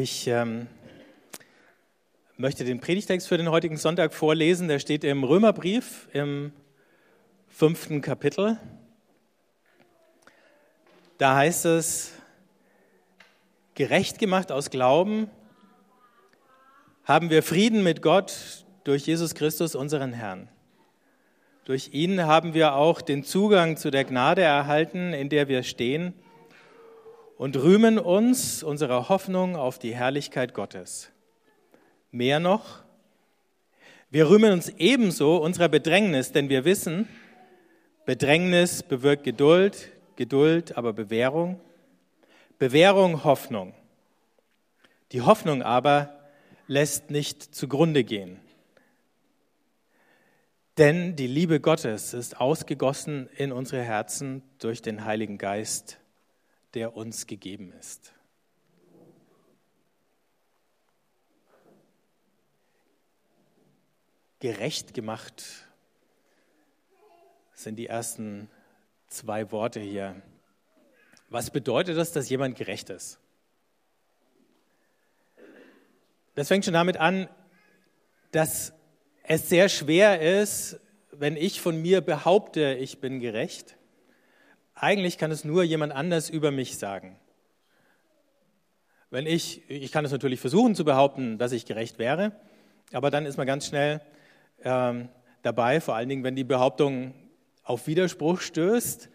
Ich ähm, möchte den Predigtext für den heutigen Sonntag vorlesen. Der steht im Römerbrief im fünften Kapitel. Da heißt es, gerecht gemacht aus Glauben haben wir Frieden mit Gott durch Jesus Christus, unseren Herrn. Durch ihn haben wir auch den Zugang zu der Gnade erhalten, in der wir stehen und rühmen uns unserer Hoffnung auf die Herrlichkeit Gottes. Mehr noch, wir rühmen uns ebenso unserer Bedrängnis, denn wir wissen, Bedrängnis bewirkt Geduld, Geduld aber Bewährung, Bewährung Hoffnung. Die Hoffnung aber lässt nicht zugrunde gehen. Denn die Liebe Gottes ist ausgegossen in unsere Herzen durch den Heiligen Geist, der uns gegeben ist. Gerecht gemacht sind die ersten zwei Worte hier. Was bedeutet das, dass jemand gerecht ist? Das fängt schon damit an, dass es sehr schwer ist, wenn ich von mir behaupte, ich bin gerecht, eigentlich kann es nur jemand anders über mich sagen. Wenn ich, ich kann es natürlich versuchen zu behaupten, dass ich gerecht wäre, aber dann ist man ganz schnell ähm, dabei, vor allen Dingen, wenn die Behauptung auf Widerspruch stößt,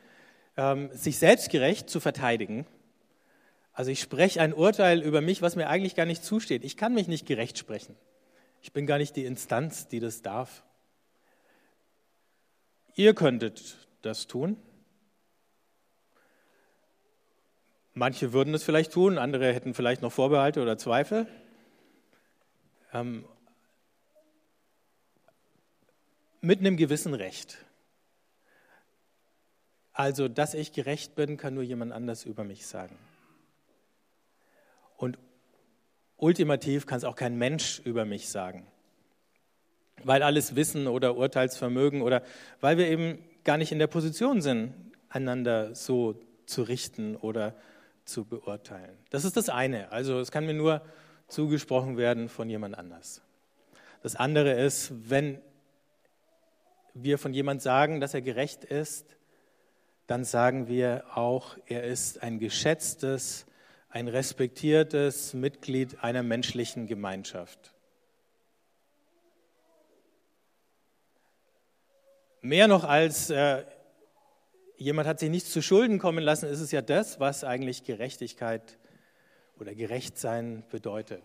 ähm, sich selbst gerecht zu verteidigen. Also ich spreche ein Urteil über mich, was mir eigentlich gar nicht zusteht. Ich kann mich nicht gerecht sprechen. Ich bin gar nicht die Instanz, die das darf. Ihr könntet das tun, Manche würden es vielleicht tun, andere hätten vielleicht noch Vorbehalte oder Zweifel. Ähm, mit einem gewissen Recht. Also, dass ich gerecht bin, kann nur jemand anders über mich sagen. Und ultimativ kann es auch kein Mensch über mich sagen. Weil alles Wissen oder Urteilsvermögen oder weil wir eben gar nicht in der Position sind, einander so zu richten oder zu zu beurteilen. Das ist das eine. Also es kann mir nur zugesprochen werden von jemand anders. Das andere ist, wenn wir von jemand sagen, dass er gerecht ist, dann sagen wir auch, er ist ein geschätztes, ein respektiertes Mitglied einer menschlichen Gemeinschaft. Mehr noch als äh, jemand hat sich nichts zu Schulden kommen lassen, ist es ja das, was eigentlich Gerechtigkeit oder Gerechtsein bedeutet.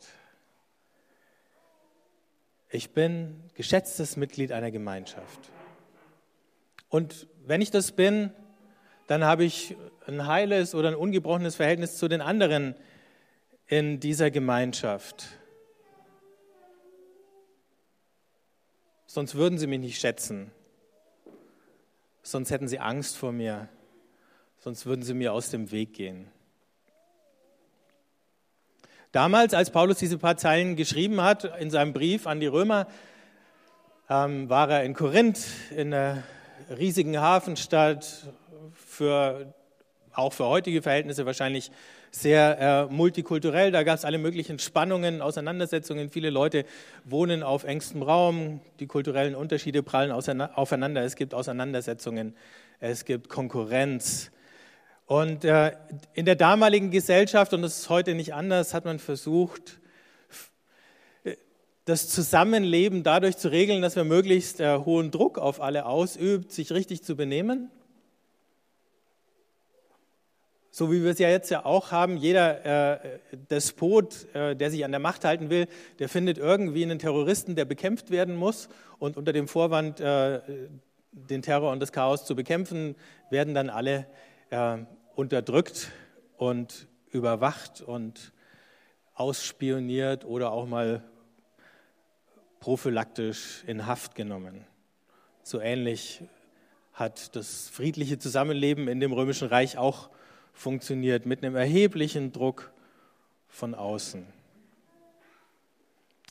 Ich bin geschätztes Mitglied einer Gemeinschaft. Und wenn ich das bin, dann habe ich ein heiles oder ein ungebrochenes Verhältnis zu den anderen in dieser Gemeinschaft. Sonst würden sie mich nicht schätzen sonst hätten sie Angst vor mir, sonst würden sie mir aus dem Weg gehen. Damals, als Paulus diese paar Zeilen geschrieben hat in seinem Brief an die Römer, ähm, war er in Korinth, in einer riesigen Hafenstadt, für, auch für heutige Verhältnisse wahrscheinlich sehr äh, multikulturell. Da gab es alle möglichen Spannungen, Auseinandersetzungen. Viele Leute wohnen auf engstem Raum. Die kulturellen Unterschiede prallen aufeinander. Es gibt Auseinandersetzungen. Es gibt Konkurrenz. Und äh, in der damaligen Gesellschaft, und das ist heute nicht anders, hat man versucht, das Zusammenleben dadurch zu regeln, dass man möglichst äh, hohen Druck auf alle ausübt, sich richtig zu benehmen so wie wir es ja jetzt ja auch haben, jeder äh, Despot, äh, der sich an der Macht halten will, der findet irgendwie einen Terroristen, der bekämpft werden muss. Und unter dem Vorwand, äh, den Terror und das Chaos zu bekämpfen, werden dann alle äh, unterdrückt und überwacht und ausspioniert oder auch mal prophylaktisch in Haft genommen. So ähnlich hat das friedliche Zusammenleben in dem Römischen Reich auch funktioniert, mit einem erheblichen Druck von außen.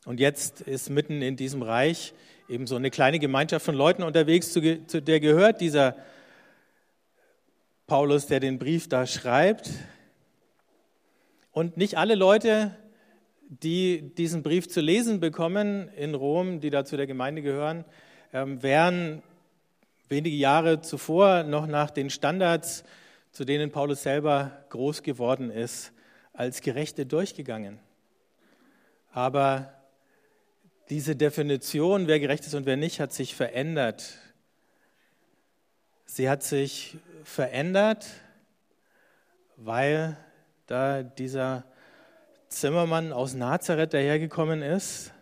Und jetzt ist mitten in diesem Reich eben so eine kleine Gemeinschaft von Leuten unterwegs, zu, zu der gehört dieser Paulus, der den Brief da schreibt. Und nicht alle Leute die diesen Brief zu lesen bekommen in Rom, die da zu der Gemeinde gehören, ähm, wären wenige Jahre zuvor noch nach den Standards, zu denen Paulus selber groß geworden ist, als Gerechte durchgegangen. Aber diese Definition, wer gerecht ist und wer nicht, hat sich verändert. Sie hat sich verändert, weil da dieser Zimmermann aus Nazareth dahergekommen ist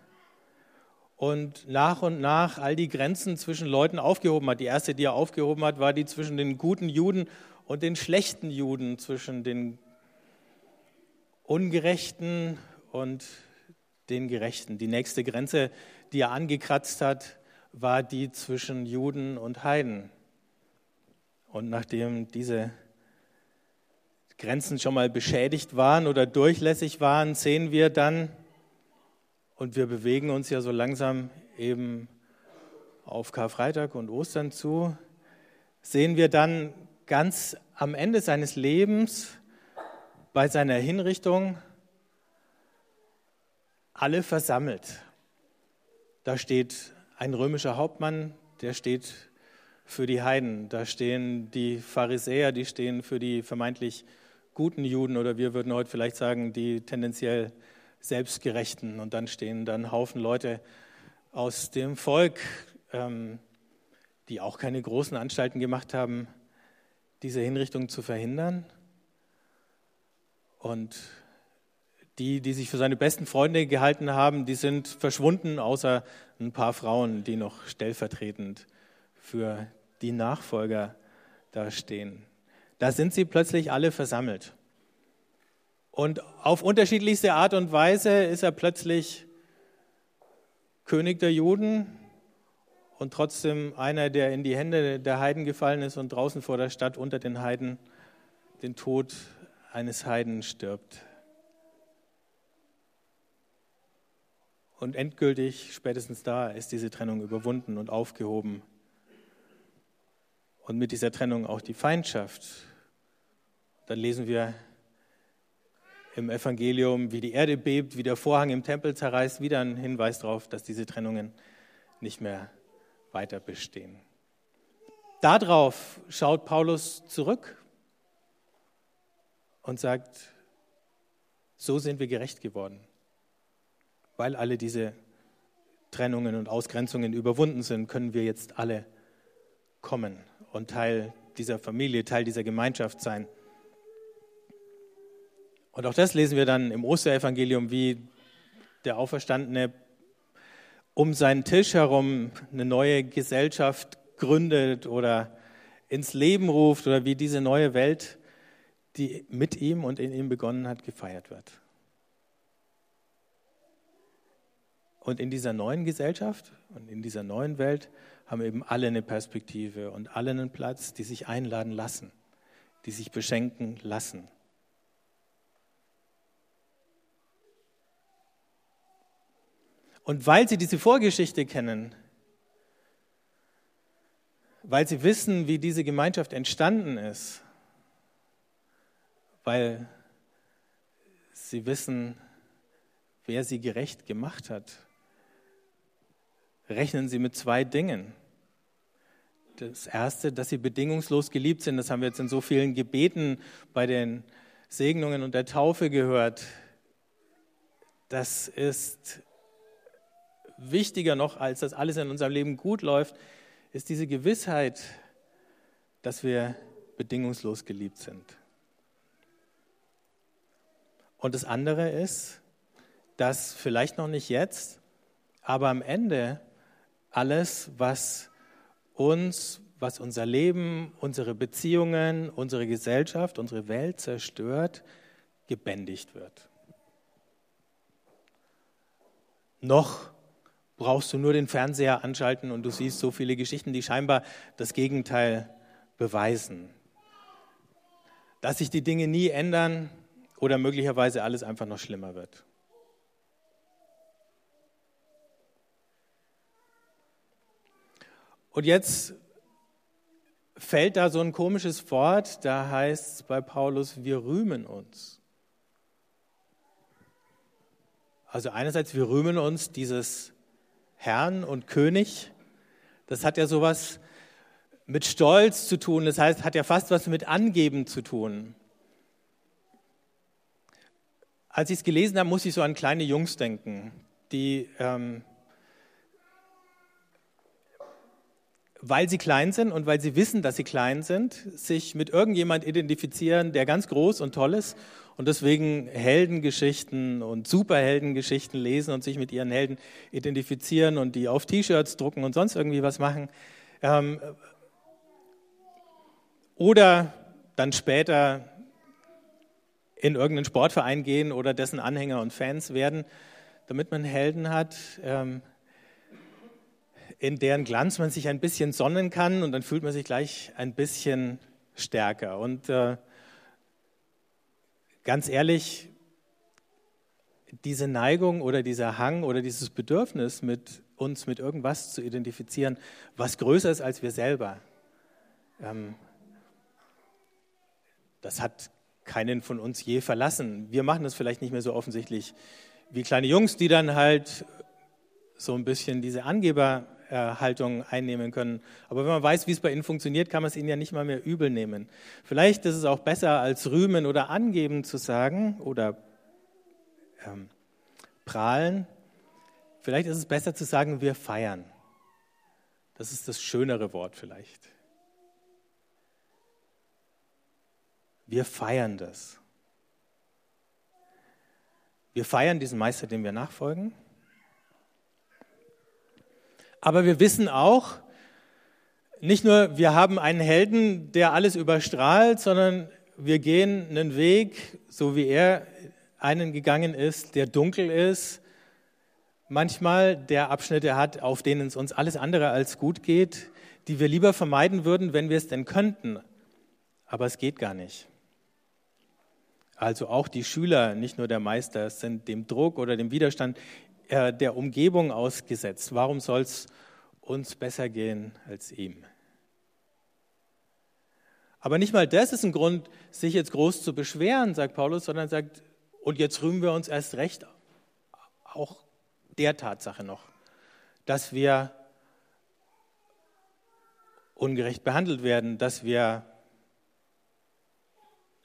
und nach und nach all die Grenzen zwischen Leuten aufgehoben hat. Die erste, die er aufgehoben hat, war die zwischen den guten Juden und den schlechten Juden, zwischen den Ungerechten und den Gerechten. Die nächste Grenze, die er angekratzt hat, war die zwischen Juden und Heiden. Und nachdem diese Grenzen schon mal beschädigt waren oder durchlässig waren, sehen wir dann, und wir bewegen uns ja so langsam eben auf Karfreitag und Ostern zu, sehen wir dann ganz am Ende seines Lebens bei seiner Hinrichtung alle versammelt. Da steht ein römischer Hauptmann, der steht für die Heiden. Da stehen die Pharisäer, die stehen für die vermeintlich guten Juden oder wir würden heute vielleicht sagen, die tendenziell Selbstgerechten. Und dann stehen dann Haufen Leute aus dem Volk, ähm, die auch keine großen Anstalten gemacht haben, diese Hinrichtung zu verhindern. Und die, die sich für seine besten Freunde gehalten haben, die sind verschwunden, außer ein paar Frauen, die noch stellvertretend für die Nachfolger da stehen. Da sind sie plötzlich alle versammelt. Und auf unterschiedlichste Art und Weise ist er plötzlich König der Juden und trotzdem einer, der in die Hände der Heiden gefallen ist und draußen vor der Stadt unter den Heiden den Tod eines Heiden stirbt. Und endgültig, spätestens da, ist diese Trennung überwunden und aufgehoben. Und mit dieser Trennung auch die Feindschaft. Dann lesen wir im Evangelium, wie die Erde bebt, wie der Vorhang im Tempel zerreißt, wieder ein Hinweis darauf, dass diese Trennungen nicht mehr weiter bestehen. Darauf schaut Paulus zurück und sagt, so sind wir gerecht geworden, weil alle diese Trennungen und Ausgrenzungen überwunden sind, können wir jetzt alle kommen und Teil dieser Familie, Teil dieser Gemeinschaft sein. Und auch das lesen wir dann im Osterevangelium, wie der Auferstandene um seinen Tisch herum eine neue Gesellschaft gründet oder ins Leben ruft oder wie diese neue Welt, die mit ihm und in ihm begonnen hat, gefeiert wird. Und in dieser neuen Gesellschaft und in dieser neuen Welt haben eben alle eine Perspektive und alle einen Platz, die sich einladen lassen, die sich beschenken lassen. Und weil sie diese Vorgeschichte kennen, weil sie wissen, wie diese Gemeinschaft entstanden ist, weil sie wissen, wer sie gerecht gemacht hat, rechnen sie mit zwei Dingen. Das erste, dass sie bedingungslos geliebt sind, das haben wir jetzt in so vielen Gebeten bei den Segnungen und der Taufe gehört. Das ist wichtiger noch, als dass alles in unserem Leben gut läuft, ist diese Gewissheit, dass wir bedingungslos geliebt sind. Und das andere ist, dass vielleicht noch nicht jetzt, aber am Ende alles, was uns, was unser Leben, unsere Beziehungen, unsere Gesellschaft, unsere Welt zerstört, gebändigt wird. Noch brauchst du nur den Fernseher anschalten und du siehst so viele Geschichten, die scheinbar das Gegenteil beweisen. Dass sich die Dinge nie ändern oder möglicherweise alles einfach noch schlimmer wird. Und jetzt fällt da so ein komisches Wort, da heißt es bei Paulus, wir rühmen uns. Also einerseits, wir rühmen uns dieses Herrn und König. Das hat ja sowas mit Stolz zu tun. Das heißt, hat ja fast was mit Angeben zu tun. Als ich es gelesen habe, muss ich so an kleine Jungs denken, die, ähm, weil sie klein sind und weil sie wissen, dass sie klein sind, sich mit irgendjemand identifizieren, der ganz groß und toll ist und deswegen Heldengeschichten und Superheldengeschichten lesen und sich mit ihren Helden identifizieren und die auf T-Shirts drucken und sonst irgendwie was machen. Ähm, oder dann später in irgendeinen Sportverein gehen oder dessen Anhänger und Fans werden, damit man Helden hat, ähm, in deren Glanz man sich ein bisschen sonnen kann und dann fühlt man sich gleich ein bisschen stärker. Und äh, ganz ehrlich, diese Neigung oder dieser Hang oder dieses Bedürfnis, mit uns mit irgendwas zu identifizieren, was größer ist als wir selber, ähm, das hat keinen von uns je verlassen. Wir machen das vielleicht nicht mehr so offensichtlich wie kleine Jungs, die dann halt so ein bisschen diese Angeberhaltung einnehmen können. Aber wenn man weiß, wie es bei ihnen funktioniert, kann man es ihnen ja nicht mal mehr übel nehmen. Vielleicht ist es auch besser, als rühmen oder angeben zu sagen oder ähm, prahlen. Vielleicht ist es besser zu sagen, wir feiern. Das ist das schönere Wort vielleicht. Wir feiern das. Wir feiern diesen Meister, dem wir nachfolgen. Aber wir wissen auch, nicht nur, wir haben einen Helden, der alles überstrahlt, sondern wir gehen einen Weg, so wie er einen gegangen ist, der dunkel ist, manchmal der Abschnitte hat, auf denen es uns alles andere als gut geht, die wir lieber vermeiden würden, wenn wir es denn könnten. Aber es geht gar nicht. Also auch die Schüler, nicht nur der Meister, sind dem Druck oder dem Widerstand äh, der Umgebung ausgesetzt. Warum soll es uns besser gehen als ihm? Aber nicht mal das ist ein Grund, sich jetzt groß zu beschweren, sagt Paulus, sondern sagt, und jetzt rühmen wir uns erst recht auch der Tatsache noch, dass wir ungerecht behandelt werden, dass wir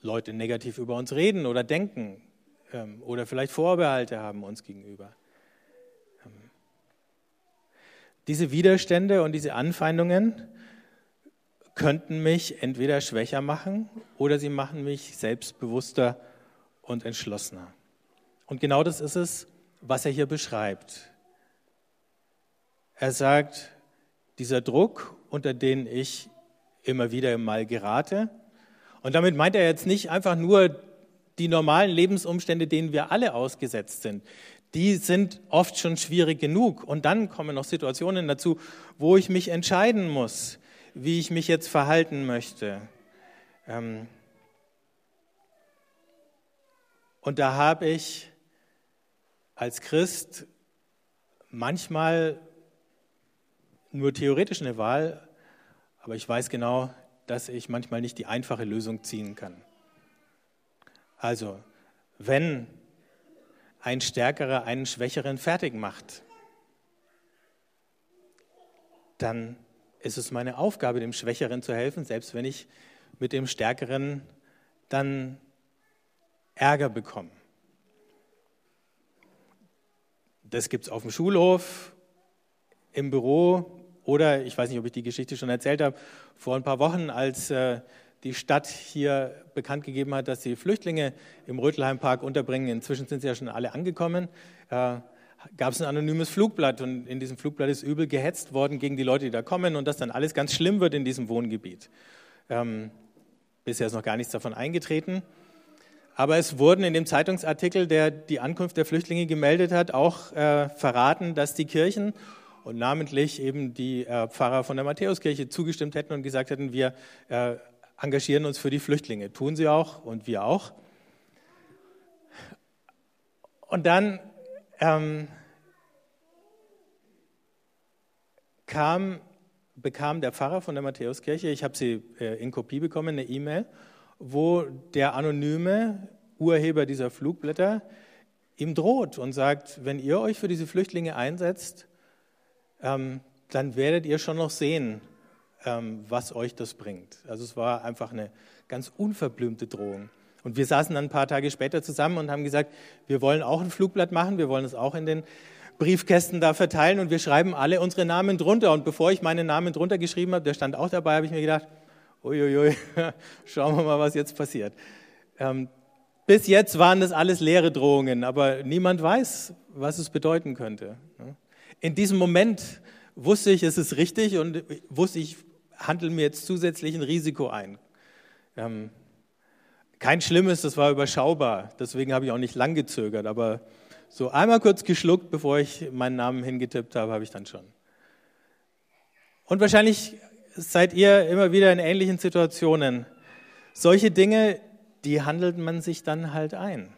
Leute negativ über uns reden oder denken ähm, oder vielleicht Vorbehalte haben uns gegenüber. Ähm, diese Widerstände und diese Anfeindungen könnten mich entweder schwächer machen oder sie machen mich selbstbewusster und entschlossener. Und genau das ist es, was er hier beschreibt. Er sagt, dieser Druck, unter den ich immer wieder mal gerate, und damit meint er jetzt nicht einfach nur die normalen Lebensumstände, denen wir alle ausgesetzt sind. Die sind oft schon schwierig genug. Und dann kommen noch Situationen dazu, wo ich mich entscheiden muss, wie ich mich jetzt verhalten möchte. Ähm, und da habe ich als Christ manchmal nur theoretisch eine Wahl, aber ich weiß genau, dass ich manchmal nicht die einfache Lösung ziehen kann. Also, wenn ein Stärkerer einen Schwächeren fertig macht, dann ist es meine Aufgabe, dem Schwächeren zu helfen, selbst wenn ich mit dem Stärkeren dann Ärger bekomme. Das gibt es auf dem Schulhof, im Büro, oder, ich weiß nicht, ob ich die Geschichte schon erzählt habe, vor ein paar Wochen, als äh, die Stadt hier bekannt gegeben hat, dass sie Flüchtlinge im Rötelheimpark unterbringen, inzwischen sind sie ja schon alle angekommen, äh, gab es ein anonymes Flugblatt und in diesem Flugblatt ist übel gehetzt worden gegen die Leute, die da kommen und dass dann alles ganz schlimm wird in diesem Wohngebiet. Ähm, bisher ist noch gar nichts davon eingetreten. Aber es wurden in dem Zeitungsartikel, der die Ankunft der Flüchtlinge gemeldet hat, auch äh, verraten, dass die Kirchen und namentlich eben die äh, Pfarrer von der Matthäuskirche zugestimmt hätten und gesagt hätten, wir äh, engagieren uns für die Flüchtlinge. Tun sie auch und wir auch. Und dann ähm, kam, bekam der Pfarrer von der Matthäuskirche, ich habe sie äh, in Kopie bekommen, eine E-Mail, wo der anonyme Urheber dieser Flugblätter ihm droht und sagt, wenn ihr euch für diese Flüchtlinge einsetzt, ähm, dann werdet ihr schon noch sehen, was euch das bringt. Also es war einfach eine ganz unverblümte Drohung. Und wir saßen dann ein paar Tage später zusammen und haben gesagt, wir wollen auch ein Flugblatt machen, wir wollen es auch in den Briefkästen da verteilen und wir schreiben alle unsere Namen drunter. Und bevor ich meinen Namen drunter geschrieben habe, der stand auch dabei, habe ich mir gedacht, uiuiui, schauen wir mal, was jetzt passiert. Ähm, bis jetzt waren das alles leere Drohungen, aber niemand weiß, was es bedeuten könnte. In diesem Moment wusste ich, es ist richtig und wusste ich, handle mir jetzt zusätzlich ein Risiko ein. Ähm, kein Schlimmes, das war überschaubar, deswegen habe ich auch nicht lang gezögert, aber so einmal kurz geschluckt, bevor ich meinen Namen hingetippt habe, habe ich dann schon. Und wahrscheinlich seid ihr immer wieder in ähnlichen Situationen. Solche Dinge, die handelt man sich dann halt ein.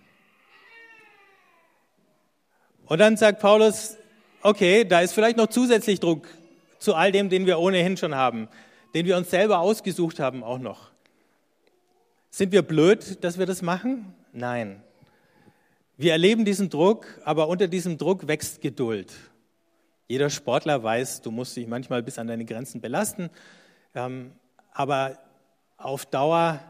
Und dann sagt Paulus, okay, da ist vielleicht noch zusätzlich Druck zu all dem, den wir ohnehin schon haben, den wir uns selber ausgesucht haben auch noch. Sind wir blöd, dass wir das machen? Nein. Wir erleben diesen Druck, aber unter diesem Druck wächst Geduld. Jeder Sportler weiß, du musst dich manchmal bis an deine Grenzen belasten, ähm, aber auf Dauer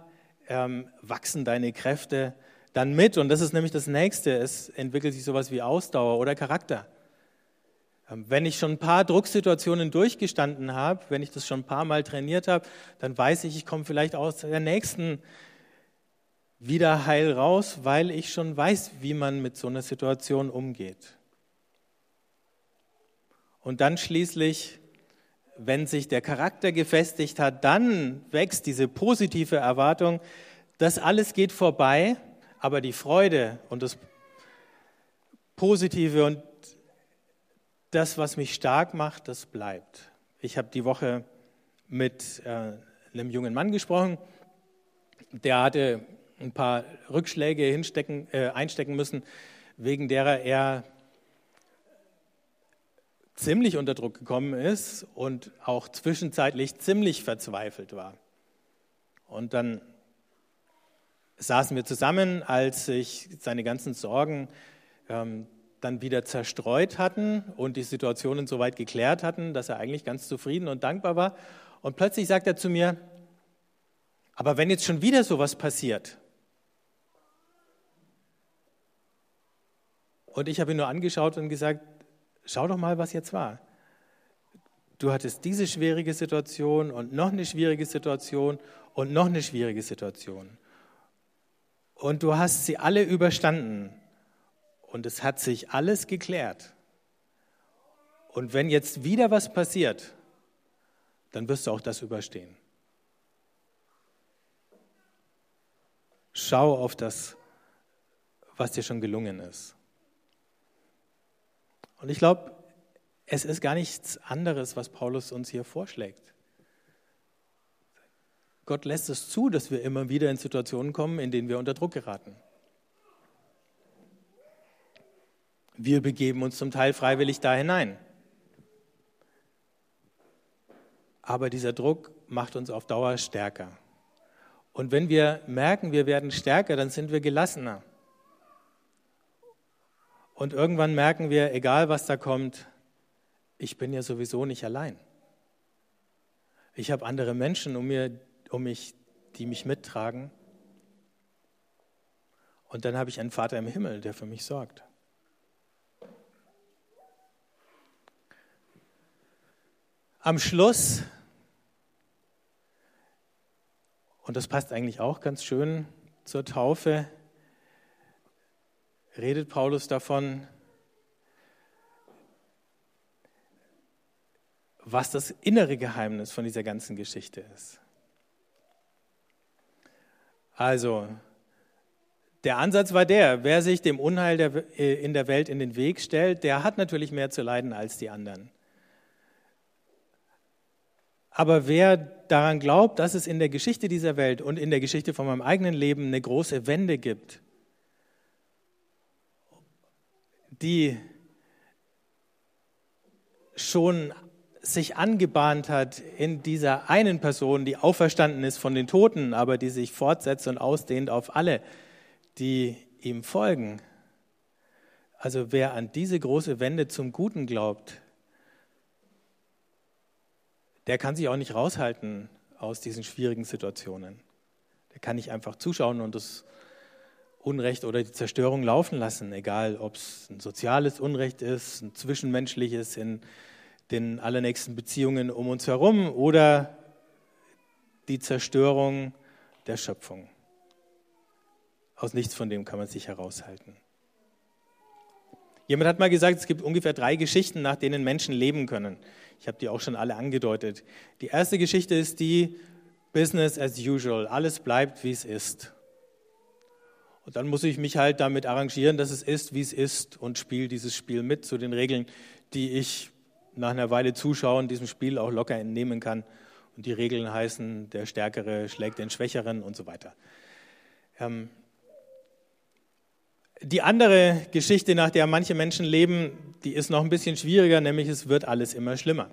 ähm, wachsen deine Kräfte dann mit. Und das ist nämlich das Nächste. Es entwickelt sich sowas wie Ausdauer oder Charakter. Ähm, wenn ich schon ein paar Drucksituationen durchgestanden habe, wenn ich das schon ein paar Mal trainiert habe, dann weiß ich, ich komme vielleicht aus der nächsten wieder heil raus, weil ich schon weiß, wie man mit so einer Situation umgeht. Und dann schließlich, wenn sich der Charakter gefestigt hat, dann wächst diese positive Erwartung, das alles geht vorbei, aber die Freude und das Positive und das, was mich stark macht, das bleibt. Ich habe die Woche mit äh, einem jungen Mann gesprochen, der hatte ein paar Rückschläge hinstecken, äh, einstecken müssen, wegen derer er ziemlich unter Druck gekommen ist und auch zwischenzeitlich ziemlich verzweifelt war. Und dann saßen wir zusammen, als sich seine ganzen Sorgen ähm, dann wieder zerstreut hatten und die Situationen so weit geklärt hatten, dass er eigentlich ganz zufrieden und dankbar war. Und plötzlich sagt er zu mir, aber wenn jetzt schon wieder sowas passiert, Und ich habe ihn nur angeschaut und gesagt, schau doch mal, was jetzt war. Du hattest diese schwierige Situation und noch eine schwierige Situation und noch eine schwierige Situation. Und du hast sie alle überstanden. Und es hat sich alles geklärt. Und wenn jetzt wieder was passiert, dann wirst du auch das überstehen. Schau auf das, was dir schon gelungen ist. Und ich glaube, es ist gar nichts anderes, was Paulus uns hier vorschlägt. Gott lässt es zu, dass wir immer wieder in Situationen kommen, in denen wir unter Druck geraten. Wir begeben uns zum Teil freiwillig da hinein. Aber dieser Druck macht uns auf Dauer stärker. Und wenn wir merken, wir werden stärker, dann sind wir gelassener. Und irgendwann merken wir, egal was da kommt, ich bin ja sowieso nicht allein. Ich habe andere Menschen um, mir, um mich, die mich mittragen. Und dann habe ich einen Vater im Himmel, der für mich sorgt. Am Schluss, und das passt eigentlich auch ganz schön zur Taufe, redet Paulus davon, was das innere Geheimnis von dieser ganzen Geschichte ist. Also, der Ansatz war der, wer sich dem Unheil der, äh, in der Welt in den Weg stellt, der hat natürlich mehr zu leiden als die anderen. Aber wer daran glaubt, dass es in der Geschichte dieser Welt und in der Geschichte von meinem eigenen Leben eine große Wende gibt, die schon sich angebahnt hat in dieser einen Person, die auferstanden ist von den Toten, aber die sich fortsetzt und ausdehnt auf alle, die ihm folgen. Also wer an diese große Wende zum Guten glaubt, der kann sich auch nicht raushalten aus diesen schwierigen Situationen. Der kann nicht einfach zuschauen und das Unrecht oder die Zerstörung laufen lassen, egal ob es ein soziales Unrecht ist, ein zwischenmenschliches in den allernächsten Beziehungen um uns herum oder die Zerstörung der Schöpfung. Aus nichts von dem kann man sich heraushalten. Jemand hat mal gesagt, es gibt ungefähr drei Geschichten, nach denen Menschen leben können. Ich habe die auch schon alle angedeutet. Die erste Geschichte ist die Business as usual. Alles bleibt, wie es ist. Und dann muss ich mich halt damit arrangieren, dass es ist, wie es ist und spiele dieses Spiel mit zu den Regeln, die ich nach einer Weile Zuschauen diesem Spiel auch locker entnehmen kann. Und die Regeln heißen, der Stärkere schlägt den Schwächeren und so weiter. Ähm, die andere Geschichte, nach der manche Menschen leben, die ist noch ein bisschen schwieriger, nämlich es wird alles immer schlimmer.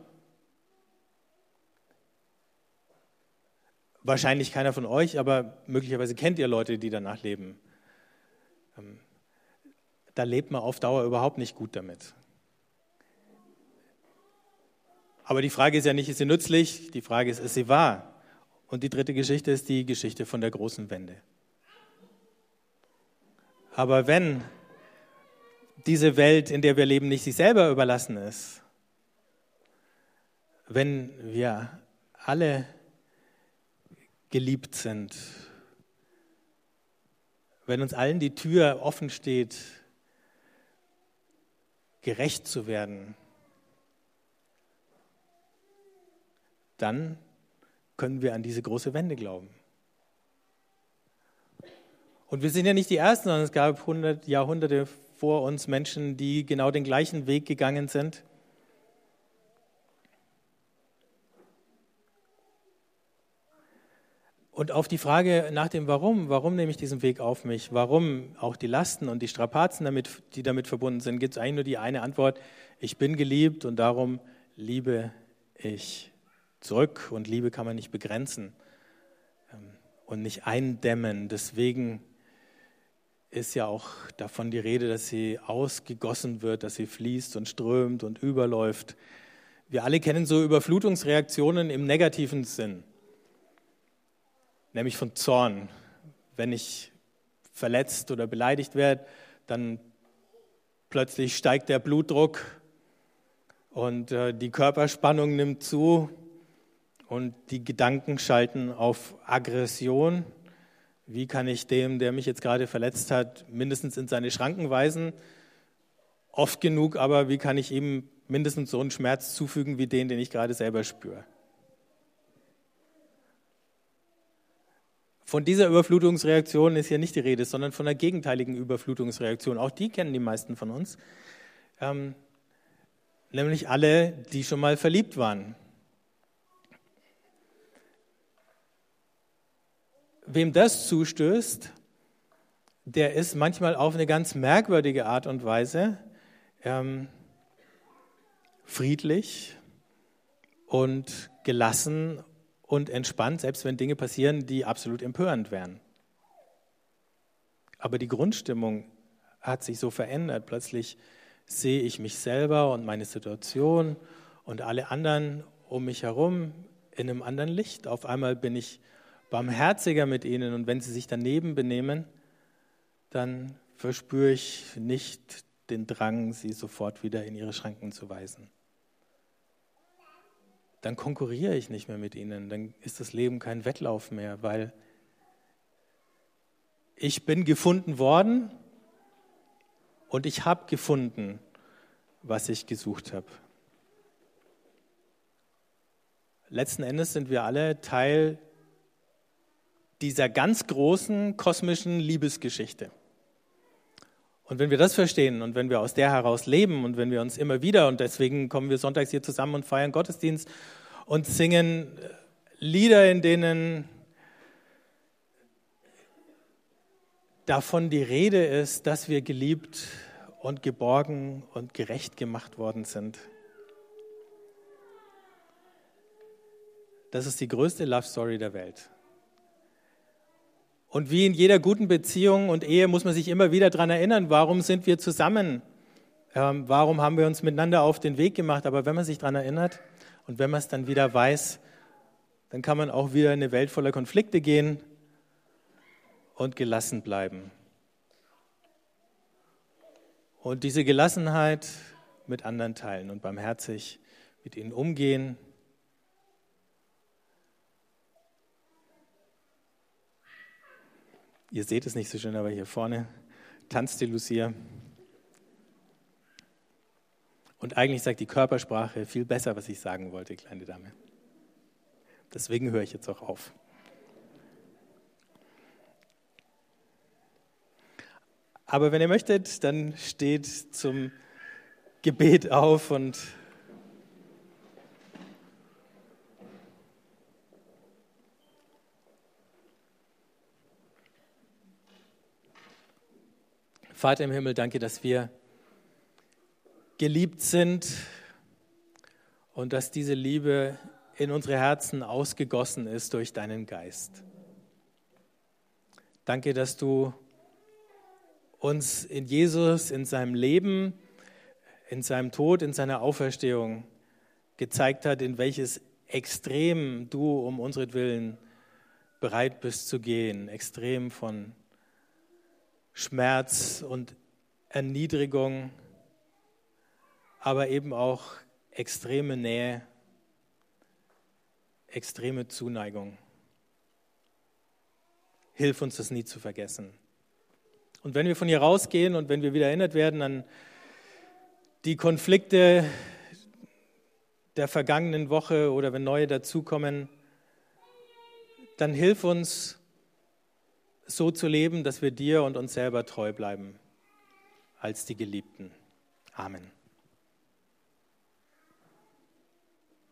Wahrscheinlich keiner von euch, aber möglicherweise kennt ihr Leute, die danach leben. Ähm, da lebt man auf Dauer überhaupt nicht gut damit. Aber die Frage ist ja nicht, ist sie nützlich? Die Frage ist, ist sie wahr? Und die dritte Geschichte ist die Geschichte von der großen Wende. Aber wenn diese Welt, in der wir leben, nicht sich selber überlassen ist, wenn wir alle geliebt sind, wenn uns allen die Tür offen steht, gerecht zu werden, dann können wir an diese große Wende glauben. Und wir sind ja nicht die Ersten, sondern es gab hundert Jahrhunderte vor uns Menschen, die genau den gleichen Weg gegangen sind. Und auf die Frage nach dem Warum, warum nehme ich diesen Weg auf mich, warum auch die Lasten und die Strapazen, damit, die damit verbunden sind, gibt es eigentlich nur die eine Antwort, ich bin geliebt und darum liebe ich zurück. Und Liebe kann man nicht begrenzen ähm, und nicht eindämmen. Deswegen ist ja auch davon die Rede, dass sie ausgegossen wird, dass sie fließt und strömt und überläuft. Wir alle kennen so Überflutungsreaktionen im negativen Sinn nämlich von Zorn. Wenn ich verletzt oder beleidigt werde, dann plötzlich steigt der Blutdruck und äh, die Körperspannung nimmt zu und die Gedanken schalten auf Aggression. Wie kann ich dem, der mich jetzt gerade verletzt hat, mindestens in seine Schranken weisen? Oft genug, aber wie kann ich ihm mindestens so einen Schmerz zufügen wie den, den ich gerade selber spüre? Von dieser Überflutungsreaktion ist hier nicht die Rede, sondern von einer gegenteiligen Überflutungsreaktion. Auch die kennen die meisten von uns. Ähm, nämlich alle, die schon mal verliebt waren. Wem das zustößt, der ist manchmal auf eine ganz merkwürdige Art und Weise ähm, friedlich und gelassen und entspannt, selbst wenn Dinge passieren, die absolut empörend wären. Aber die Grundstimmung hat sich so verändert. Plötzlich sehe ich mich selber und meine Situation und alle anderen um mich herum in einem anderen Licht. Auf einmal bin ich barmherziger mit ihnen. Und wenn sie sich daneben benehmen, dann verspüre ich nicht den Drang, sie sofort wieder in ihre Schranken zu weisen. Dann konkurriere ich nicht mehr mit ihnen, dann ist das Leben kein Wettlauf mehr, weil ich bin gefunden worden und ich habe gefunden, was ich gesucht habe. Letzten Endes sind wir alle Teil dieser ganz großen kosmischen Liebesgeschichte. Und wenn wir das verstehen und wenn wir aus der heraus leben und wenn wir uns immer wieder, und deswegen kommen wir sonntags hier zusammen und feiern Gottesdienst und singen Lieder, in denen davon die Rede ist, dass wir geliebt und geborgen und gerecht gemacht worden sind. Das ist die größte Love Story der Welt. Und wie in jeder guten Beziehung und Ehe muss man sich immer wieder daran erinnern, warum sind wir zusammen? ähm, warum haben wir uns miteinander auf den Weg gemacht. Aber wenn man sich daran erinnert und wenn man es dann wieder weiß, dann kann man auch wieder in eine Welt voller Konflikte gehen und gelassen bleiben. Und diese Gelassenheit mit anderen teilen und barmherzig mit ihnen umgehen. Ihr seht es nicht so schön, aber hier vorne tanzt die Lucia. Und eigentlich sagt die Körpersprache viel besser, was ich sagen wollte, kleine Dame. Deswegen höre ich jetzt auch auf. Aber wenn ihr möchtet, dann steht zum Gebet auf und Vater im Himmel, danke, dass wir geliebt sind und dass diese Liebe in unsere Herzen ausgegossen ist durch deinen Geist. Danke, dass du uns in Jesus, in seinem Leben, in seinem Tod, in seiner Auferstehung gezeigt hat, in welches Extrem du um unseren bereit bist zu gehen. Extrem von Schmerz und Erniedrigung, aber eben auch extreme Nähe, extreme Zuneigung. Hilf uns, das nie zu vergessen. Und wenn wir von hier rausgehen und wenn wir wieder erinnert werden an die Konflikte der vergangenen Woche oder wenn neue dazukommen, dann hilf uns, so zu leben, dass wir dir und uns selber treu bleiben als die Geliebten. Amen.